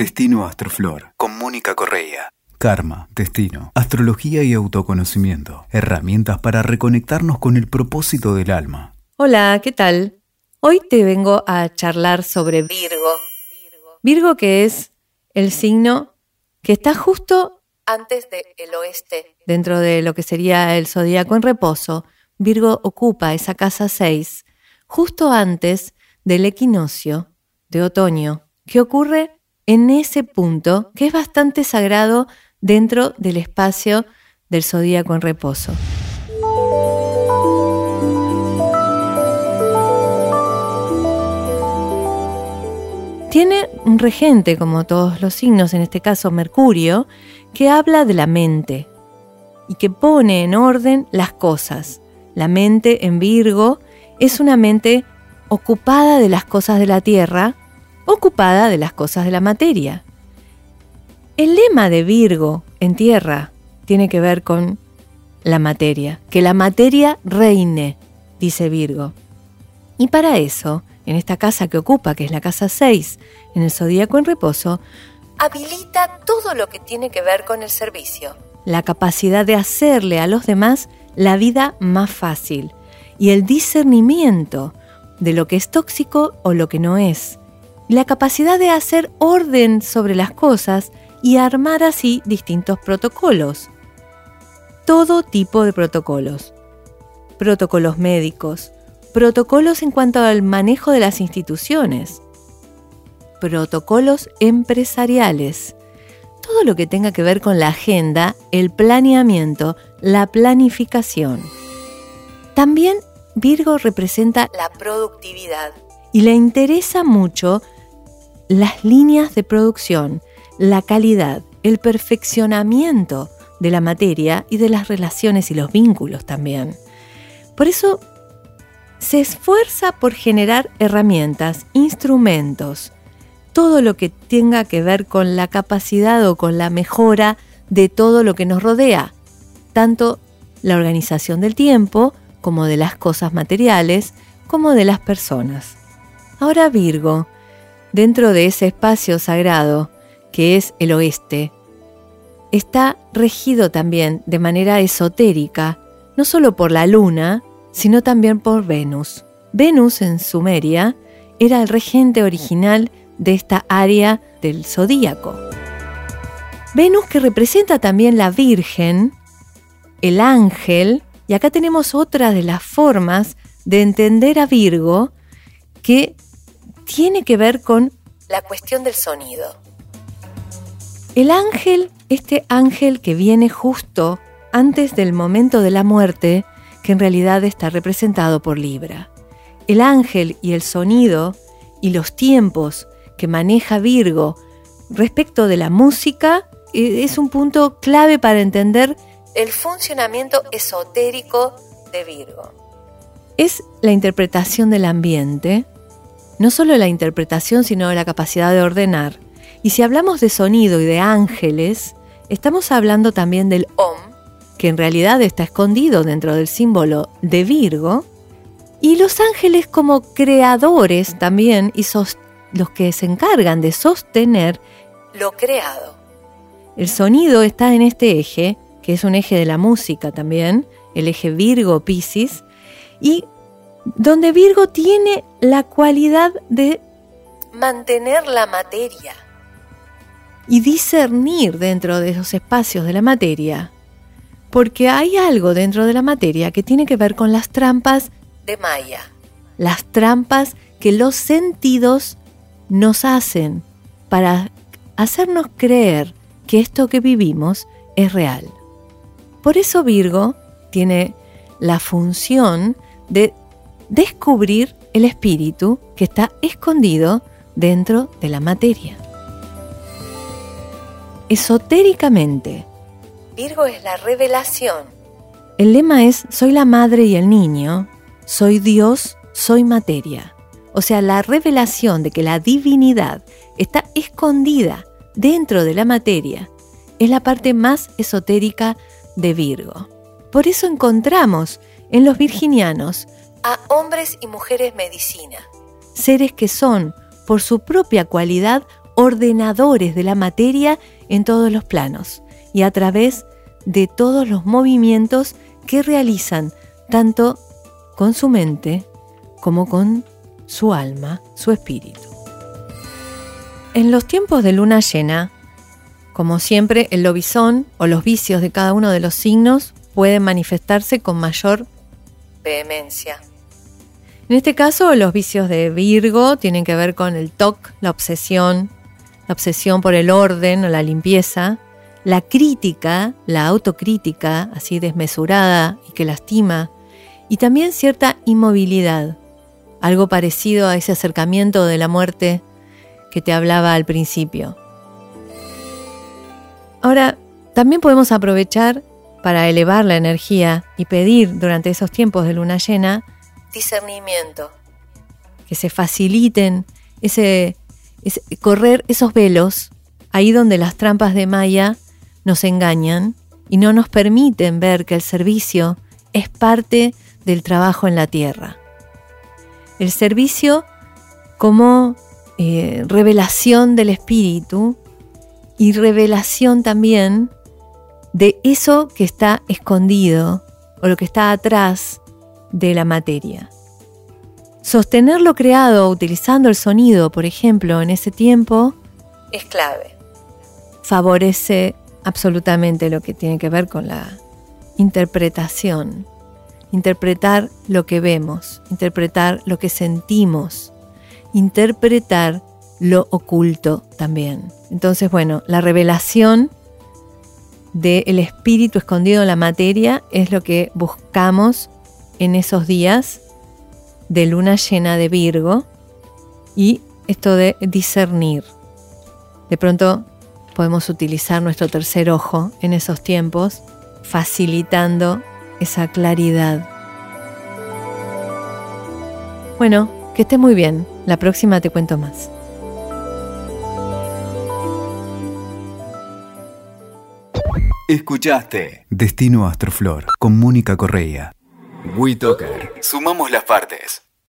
Destino Astroflor con Mónica Correa. Karma, destino, astrología y autoconocimiento. Herramientas para reconectarnos con el propósito del alma. Hola, ¿qué tal? Hoy te vengo a charlar sobre Virgo. Virgo que es el signo que está justo antes del oeste, dentro de lo que sería el zodíaco en reposo. Virgo ocupa esa casa 6 justo antes del equinoccio de otoño, que ocurre en ese punto que es bastante sagrado dentro del espacio del zodíaco en reposo. Tiene un regente, como todos los signos, en este caso Mercurio, que habla de la mente y que pone en orden las cosas. La mente en Virgo es una mente ocupada de las cosas de la tierra, ocupada de las cosas de la materia. El lema de Virgo en tierra tiene que ver con la materia, que la materia reine, dice Virgo. Y para eso en esta casa que ocupa, que es la casa 6, en el zodíaco en reposo, habilita todo lo que tiene que ver con el servicio. La capacidad de hacerle a los demás la vida más fácil y el discernimiento de lo que es tóxico o lo que no es. La capacidad de hacer orden sobre las cosas y armar así distintos protocolos. Todo tipo de protocolos. Protocolos médicos, protocolos en cuanto al manejo de las instituciones, protocolos empresariales, todo lo que tenga que ver con la agenda, el planeamiento, la planificación. También Virgo representa la productividad y le interesa mucho las líneas de producción, la calidad, el perfeccionamiento de la materia y de las relaciones y los vínculos también. Por eso se esfuerza por generar herramientas, instrumentos, todo lo que tenga que ver con la capacidad o con la mejora de todo lo que nos rodea, tanto la organización del tiempo como de las cosas materiales, como de las personas. Ahora Virgo, dentro de ese espacio sagrado que es el oeste, está regido también de manera esotérica, no solo por la luna, sino también por Venus. Venus en Sumeria era el regente original de esta área del zodíaco. Venus que representa también la Virgen, el ángel, y acá tenemos otra de las formas de entender a Virgo que tiene que ver con la cuestión del sonido. El ángel, este ángel que viene justo antes del momento de la muerte, que en realidad está representado por Libra. El ángel y el sonido y los tiempos que maneja Virgo respecto de la música eh, es un punto clave para entender el funcionamiento esotérico de Virgo. Es la interpretación del ambiente, no solo la interpretación, sino la capacidad de ordenar. Y si hablamos de sonido y de ángeles, estamos hablando también del OM, que en realidad está escondido dentro del símbolo de Virgo, y los ángeles como creadores también y los que se encargan de sostener lo creado. El sonido está en este eje, que es un eje de la música también, el eje Virgo-Piscis, y donde Virgo tiene la cualidad de mantener la materia y discernir dentro de esos espacios de la materia porque hay algo dentro de la materia que tiene que ver con las trampas de Maya, las trampas que los sentidos nos hacen para hacernos creer que esto que vivimos es real. Por eso Virgo tiene la función de descubrir el espíritu que está escondido dentro de la materia. Esotéricamente, Virgo es la revelación. El lema es, soy la madre y el niño, soy Dios, soy materia. O sea, la revelación de que la divinidad está escondida dentro de la materia es la parte más esotérica de Virgo. Por eso encontramos en los virginianos a hombres y mujeres medicina, seres que son, por su propia cualidad, ordenadores de la materia en todos los planos y a través de todos los movimientos que realizan tanto con su mente como con su alma, su espíritu. En los tiempos de luna llena, como siempre, el lobizón o los vicios de cada uno de los signos pueden manifestarse con mayor vehemencia. En este caso, los vicios de Virgo tienen que ver con el TOC, la obsesión, la obsesión por el orden o la limpieza, la crítica, la autocrítica, así desmesurada y que lastima, y también cierta inmovilidad, algo parecido a ese acercamiento de la muerte que te hablaba al principio. Ahora, también podemos aprovechar para elevar la energía y pedir durante esos tiempos de luna llena discernimiento, que se faciliten ese, correr esos velos ahí donde las trampas de Maya nos engañan y no nos permiten ver que el servicio es parte del trabajo en la tierra. El servicio como eh, revelación del espíritu y revelación también de eso que está escondido o lo que está atrás de la materia. Sostener lo creado utilizando el sonido, por ejemplo, en ese tiempo, es clave. Favorece absolutamente lo que tiene que ver con la interpretación. Interpretar lo que vemos, interpretar lo que sentimos, interpretar lo oculto también. Entonces, bueno, la revelación del espíritu escondido en la materia es lo que buscamos en esos días de luna llena de Virgo y esto de discernir. De pronto podemos utilizar nuestro tercer ojo en esos tiempos, facilitando esa claridad. Bueno, que esté muy bien. La próxima te cuento más. Escuchaste Destino Astroflor con Mónica Correa. Sumamos las partes.